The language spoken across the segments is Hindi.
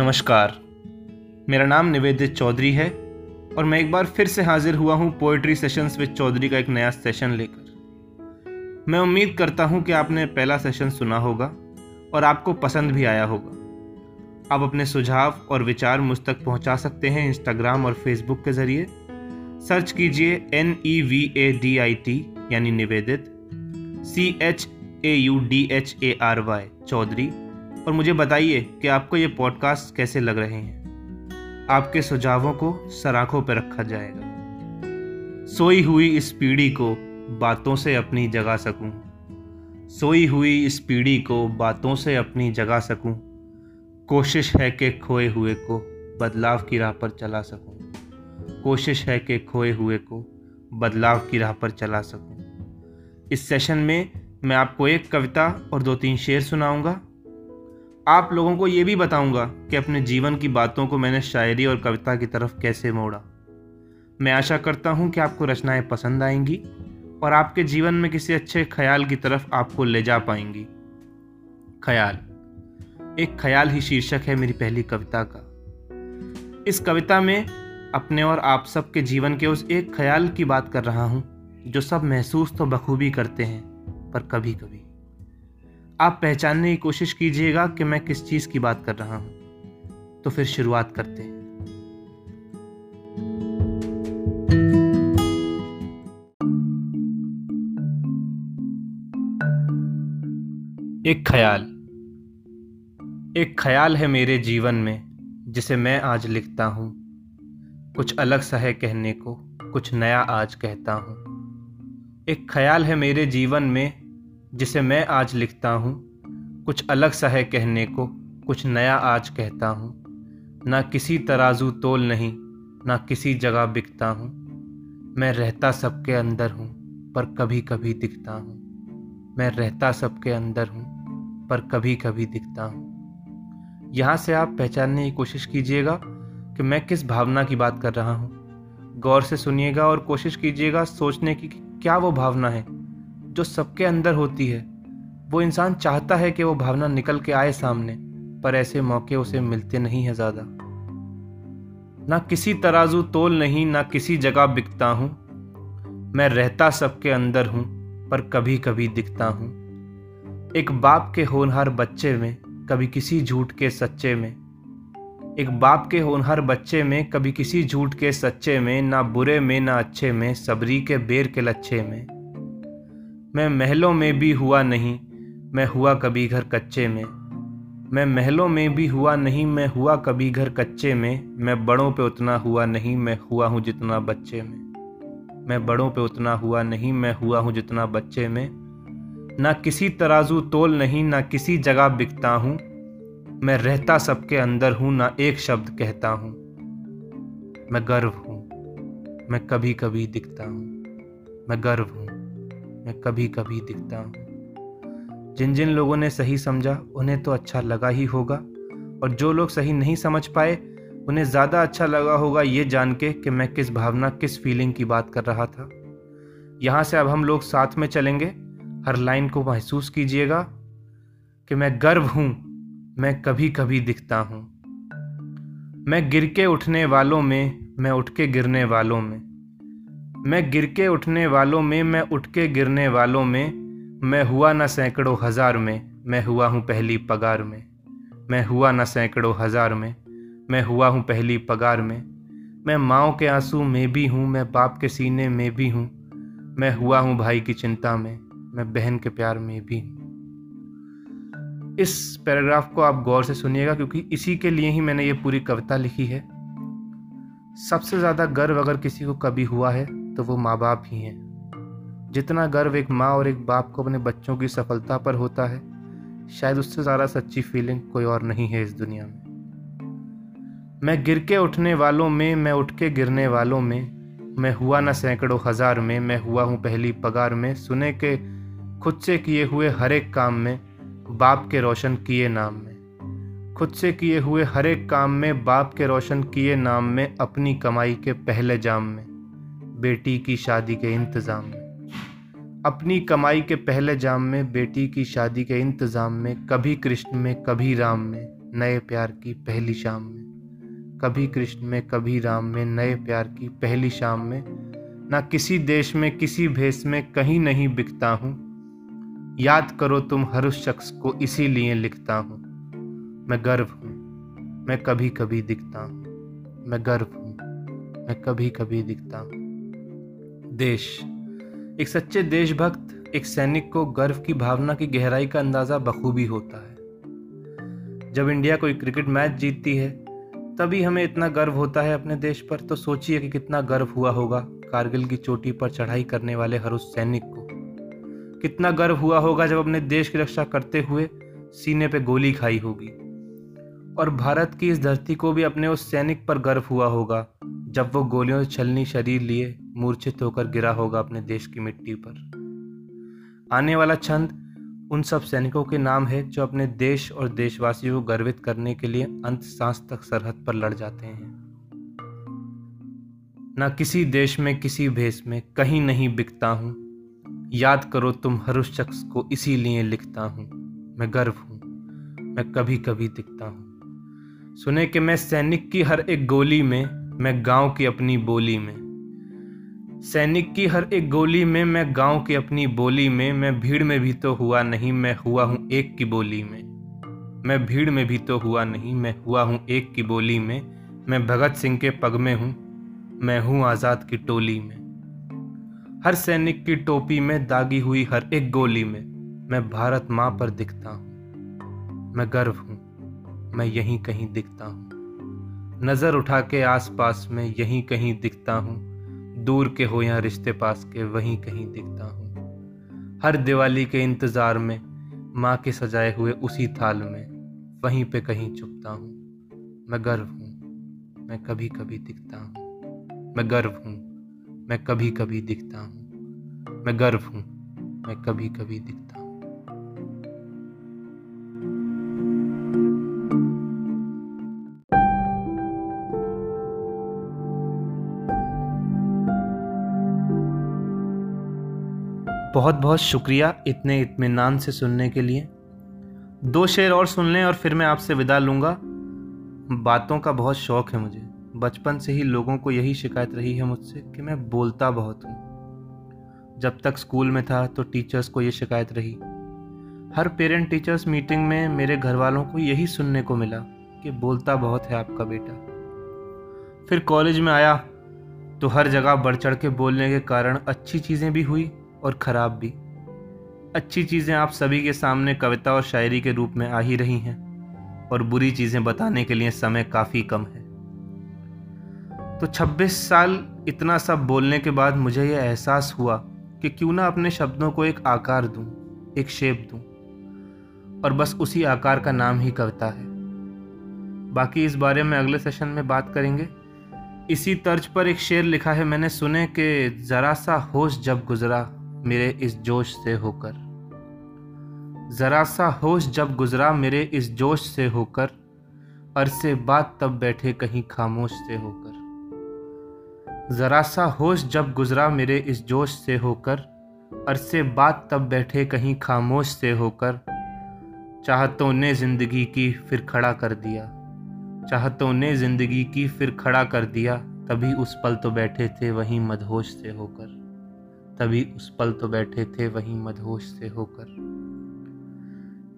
नमस्कार। मेरा नाम निवेदित चौधरी है और मैं एक बार फिर से हाजिर हुआ हूँ पोइट्री सेशंस विद चौधरी का एक नया सेशन लेकर। मैं उम्मीद करता हूँ कि आपने पहला सेशन सुना होगा और आपको पसंद भी आया होगा। आप अपने सुझाव और विचार मुझ तक पहुँचा सकते हैं इंस्टाग्राम और फेसबुक के ज़रिए। सर्च कीजिए N E V A D I T यानी Nivedit C H A U D H A R Y Chaudhary. और मुझे बताइए कि आपको ये पॉडकास्ट कैसे लग रहे हैं। आपके सुझावों को सराखों पर रखा जाएगा। सोई हुई इस पीढ़ी को बातों से अपनी जगा सकूँ। सोई हुई इस पीढ़ी को बातों से अपनी जगा सकूँ। कोशिश है कि खोए हुए को बदलाव की राह पर चला सकूँ। कोशिश है कि खोए हुए को बदलाव की राह पर चला सकूँ। इस सेशन में मैं आपको एक कविता और दो तीन शेर सुनाऊँगा। आप लोगों को ये भी बताऊँगा कि अपने जीवन की बातों को मैंने शायरी और कविता की तरफ़ कैसे मोड़ा। मैं आशा करता हूँ कि आपको रचनाएँ पसंद आएँगी और आपके जीवन में किसी अच्छे ख्याल की तरफ़ आपको ले जा पाएँगी। ख्याल। एक ख्याल ही शीर्षक है मेरी पहली कविता का। इस कविता में अपने और आप सब के जीवन के उस एक ख्याल की बात कर रहा हूँ, जो सब महसूस तो बखूबी करते हैं, पर कभी कभी आप पहचानने की कोशिश कीजिएगा कि मैं किस चीज़ की बात कर रहा हूँ। तो फिर शुरुआत करते हैं। एक ख्याल। एक ख्याल है मेरे जीवन में, जिसे मैं आज लिखता हूँ। कुछ अलग सा है कहने को, कुछ नया आज कहता हूँ। एक ख्याल है मेरे जीवन में जिसे मैं आज लिखता हूँ, कुछ अलग सा है कहने को, कुछ नया आज कहता हूँ। ना किसी तराजू तोल नहीं, ना किसी जगह बिकता हूँ। मैं रहता सबके अंदर हूँ, पर कभी कभी दिखता हूँ। मैं रहता सबके अंदर हूँ, पर कभी कभी दिखता हूँ। यहाँ से आप पहचानने की कोशिश कीजिएगा कि मैं किस भावना की बात कर रहा हूँ। गौर से सुनिएगा और कोशिश कीजिएगा सोचने की क्या वो भावना है। जो सबके अंदर होती है, वो इंसान चाहता है कि वो भावना निकल के आए सामने, पर ऐसे मौके उसे मिलते नहीं है ज़्यादा। ना किसी तराजू तोल नहीं, ना किसी जगह बिकता हूँ। मैं रहता सबके अंदर हूँ, पर कभी कभी दिखता हूँ। एक बाप के होनहार बच्चे में, कभी किसी झूठ के सच्चे में। एक बाप के होनहार बच्चे में, कभी किसी झूठ के सच्चे में, ना बुरे में, ना अच्छे में, सबरी के बेर के लच्छे में। मैं महलों में भी हुआ नहीं, मैं हुआ कभी घर कच्चे में। मैं महलों में भी हुआ नहीं, मैं हुआ कभी घर कच्चे में। मैं बड़ों पे उतना हुआ नहीं, मैं हुआ हूँ जितना बच्चे में। मैं बड़ों पे उतना हुआ नहीं, मैं हुआ हूँ जितना बच्चे में। ना किसी तराजू तोल नहीं, ना किसी जगह बिकता हूँ। मैं रहता सबके अंदर हूँ, ना एक शब्द कहता हूँ। मैं गर्व हूँ, मैं कभी कभी दिखता हूँ। मैं गर्व हूँ। मैं कभी कभी दिखता हूँ। जिन जिन लोगों ने सही समझा, उन्हें तो अच्छा लगा ही होगा। और जो लोग सही नहीं समझ पाए, उन्हें ज़्यादा अच्छा लगा होगा ये जान के कि मैं किस भावना, किस फीलिंग की बात कर रहा था। यहाँ से अब हम लोग साथ में चलेंगे। हर लाइन को महसूस कीजिएगा कि मैं गर्व हूँ, मैं कभी कभी दिखता हूँ। मैं गिर के उठने वालों में, मैं उठ के गिरने वालों में। मैं गिर के उठने वालों में, मैं उठ के गिरने वालों में, मैं हुआ न सैकड़ों हज़ार में, मैं हुआ हूँ पहली पगार में। मैं हुआ न सैकड़ों हज़ार में, मैं हुआ हूँ पहली पगार में। मैं माओ के आँसू में भी हूँ, मैं बाप के सीने में भी हूँ। मैं हुआ हूँ भाई की चिंता में, मैं बहन के प्यार में भी इस पैराग्राफ को आप गौर से सुनिएगा, क्योंकि इसी के लिए ही मैंने ये पूरी कविता लिखी है। सबसे ज़्यादा गर्व अगर किसी को कभी हुआ है तो वो माँ बाप ही हैं। जितना गर्व एक माँ और एक बाप को अपने बच्चों की सफलता पर होता है, शायद उससे ज़्यादा सच्ची फीलिंग कोई और नहीं है इस दुनिया में। मैं गिर के उठने वालों में, मैं उठ के गिरने वालों में, मैं हुआ ना सैकड़ों हज़ार में, मैं हुआ हूँ पहली पगार में, सुने के, खुद से किए हुए हर एक काम में, बाप के रोशन किए नाम में। खुद से किए हुए हर एक काम में, बाप के रोशन किए नाम में, अपनी कमाई के पहले जाम में। बेटी की शादी के इंतज़ाम में। अपनी कमाई के पहले जाम में बेटी की शादी के इंतज़ाम में, कभी कृष्ण में, कभी राम में, नए प्यार की पहली शाम में। कभी कृष्ण में, कभी राम में, नए प्यार की पहली शाम में। ना किसी देश में, किसी भेष में कहीं नहीं बिकता हूँ। याद करो तुम हर उस शख्स को इसीलिए लिखता हूँ। मैं गर्व हूँ, मैं कभी कभी दिखता हूँ। मैं गर्व हूँ, मैं कभी कभी दिखता हूँ। देश। एक सच्चे देशभक्त, एक सैनिक को गर्व की भावना की गहराई का अंदाज़ा बखूबी होता है। जब इंडिया कोई क्रिकेट मैच जीतती है, तभी हमें इतना गर्व होता है अपने देश पर। तो सोचिए कि कितना गर्व हुआ होगा कारगिल की चोटी पर चढ़ाई करने वाले हर उस सैनिक को। कितना गर्व हुआ होगा जब अपने देश की रक्षा करते हुए सीने पे गोली खाई होगी। और भारत की इस धरती को भी अपने उस सैनिक पर गर्व हुआ होगा जब वो गोलियों से छलनी शरीर लिए मूर्छित होकर गिरा होगा अपने देश की मिट्टी पर। आने वाला छंद उन सब सैनिकों के नाम है जो अपने देश और देशवासियों को गर्वित करने के लिए अंत सांस तक सरहद पर लड़ जाते हैं। ना किसी देश में, किसी भेष में कहीं नहीं बिकता हूँ। याद करो तुम हर उस शख्स को इसीलिए लिखता हूँ। मैं गर्व हूँ, मैं कभी कभी दिखता हूँ। सुने कि मैं सैनिक की हर एक गोली में, मैं गाँव की अपनी बोली में। सैनिक की हर एक गोली में मैं गाँव की अपनी बोली में, मैं भीड़ में भी तो हुआ नहीं, मैं हुआ हूँ एक की बोली में। मैं भीड़ में भी तो हुआ नहीं, मैं हुआ हूँ एक की बोली में। मैं भगत सिंह के पग में हूँ, मैं हूँ आज़ाद की टोली में। हर सैनिक की टोपी में दागी हुई हर एक गोली में, मैं भारत माँ पर दिखता हूँ। मैं गर्व हूँ, मैं यहीं कहीं दिखता हूँ। नज़र उठा के आस पास में यहीं कहीं दिखता हूँ। दूर के हो या रिश्ते पास के, वहीं कहीं दिखता हूँ। हर दिवाली के इंतज़ार में, माँ के सजाए हुए उसी थाल में, वहीं पे कहीं चुपता हूँ। मैं गर्व हूँ, मैं कभी कभी दिखता हूँ। मैं गर्व हूँ, मैं कभी कभी दिखता हूँ। मैं गर्व हूँ, मैं कभी कभी दिखता हूँ। बहुत बहुत शुक्रिया इतने इत्मीनान से सुनने के लिए। दो शेर और सुन लें और फिर मैं आपसे विदा लूँगा। बातों का बहुत शौक़ है मुझे। बचपन से ही लोगों को यही शिकायत रही है मुझसे कि मैं बोलता बहुत हूँ। जब तक स्कूल में था तो टीचर्स को ये शिकायत रही। हर पेरेंट टीचर्स मीटिंग में मेरे घर वालों को यही सुनने को मिला कि बोलता बहुत है आपका बेटा। फिर कॉलेज में आया तो हर जगह बढ़ चढ़ के बोलने के कारण अच्छी चीज़ें भी हुई। और ख़राब भी। अच्छी चीज़ें आप सभी के सामने कविता और शायरी के रूप में आ ही रही हैं और बुरी चीज़ें बताने के लिए समय काफ़ी कम है। तो 26 साल इतना सब बोलने के बाद मुझे यह एहसास हुआ कि क्यों ना अपने शब्दों को एक आकार दूँ, एक शेप दूँ और बस उसी आकार का नाम ही कविता है। बाकी इस बारे में अगले सेशन में बात करेंगे। इसी तर्ज पर एक शेर लिखा है मैंने सुने कि ज़रा सा होश जब गुजरा मेरे इस जोश से होकर। जरा सा होश जब गुजरा मेरे इस जोश से होकर, अरसे बाद तब बैठे कहीं खामोश से होकर। जरा सा होश जब गुजरा मेरे इस जोश से होकर, अरसे बाद तब बैठे कहीं खामोश से होकर। चाहतों ने ज़िंदगी की फिर खड़ा कर दिया। चाहतों ने ज़िंदगी की फिर खड़ा कर दिया, तभी उस पल तो बैठे थे वहीं मदहोश से होकर। तभी उस पल तो बैठे थे वहीं मदहोश से होकर।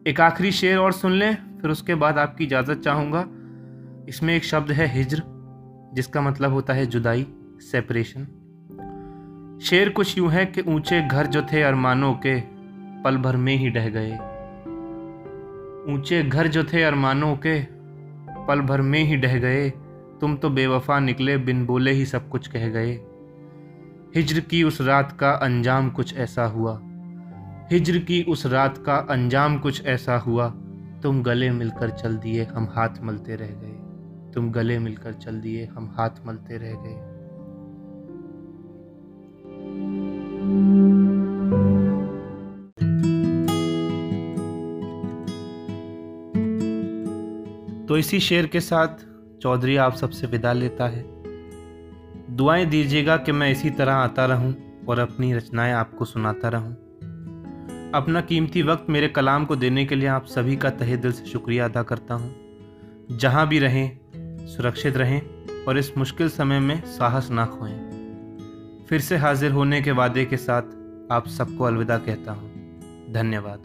एक आखिरी शेर और सुन लें, फिर उसके बाद आपकी इजाज़त चाहूँगा। इसमें एक शब्द है हिज्र, जिसका मतलब होता है जुदाई सेपरेशन शेर कुछ यूँ है कि ऊँचे घर जो थे अरमानों के, पल भर में ही ढह गए। ऊँचे घर जो थे अरमानों के, पल भर में ही ढह गए। तुम तो बेवफा निकले, बिन बोले ही सब कुछ कह गए। हिज्र की उस रात का अंजाम कुछ ऐसा हुआ। हिजर की उस रात का अंजाम कुछ ऐसा हुआ। तुम गले मिलकर चल दिए, हम हाथ मलते रह गए। तुम गले मिलकर चल दिए, हम हाथ मलते रह गए। तो इसी शेर के साथ चौधरी आप सबसे विदा लेता है। दुआएँ दीजिएगा कि मैं इसी तरह आता रहूँ और अपनी रचनाएँ आपको सुनाता रहूँ। अपना कीमती वक्त मेरे कलाम को देने के लिए आप सभी का तहे दिल से शुक्रिया अदा करता हूँ। जहाँ भी रहें, सुरक्षित रहें और इस मुश्किल समय में साहस ना खोएँ। फिर से हाजिर होने के वादे के साथ आप सबको अलविदा कहता हूँ। धन्यवाद।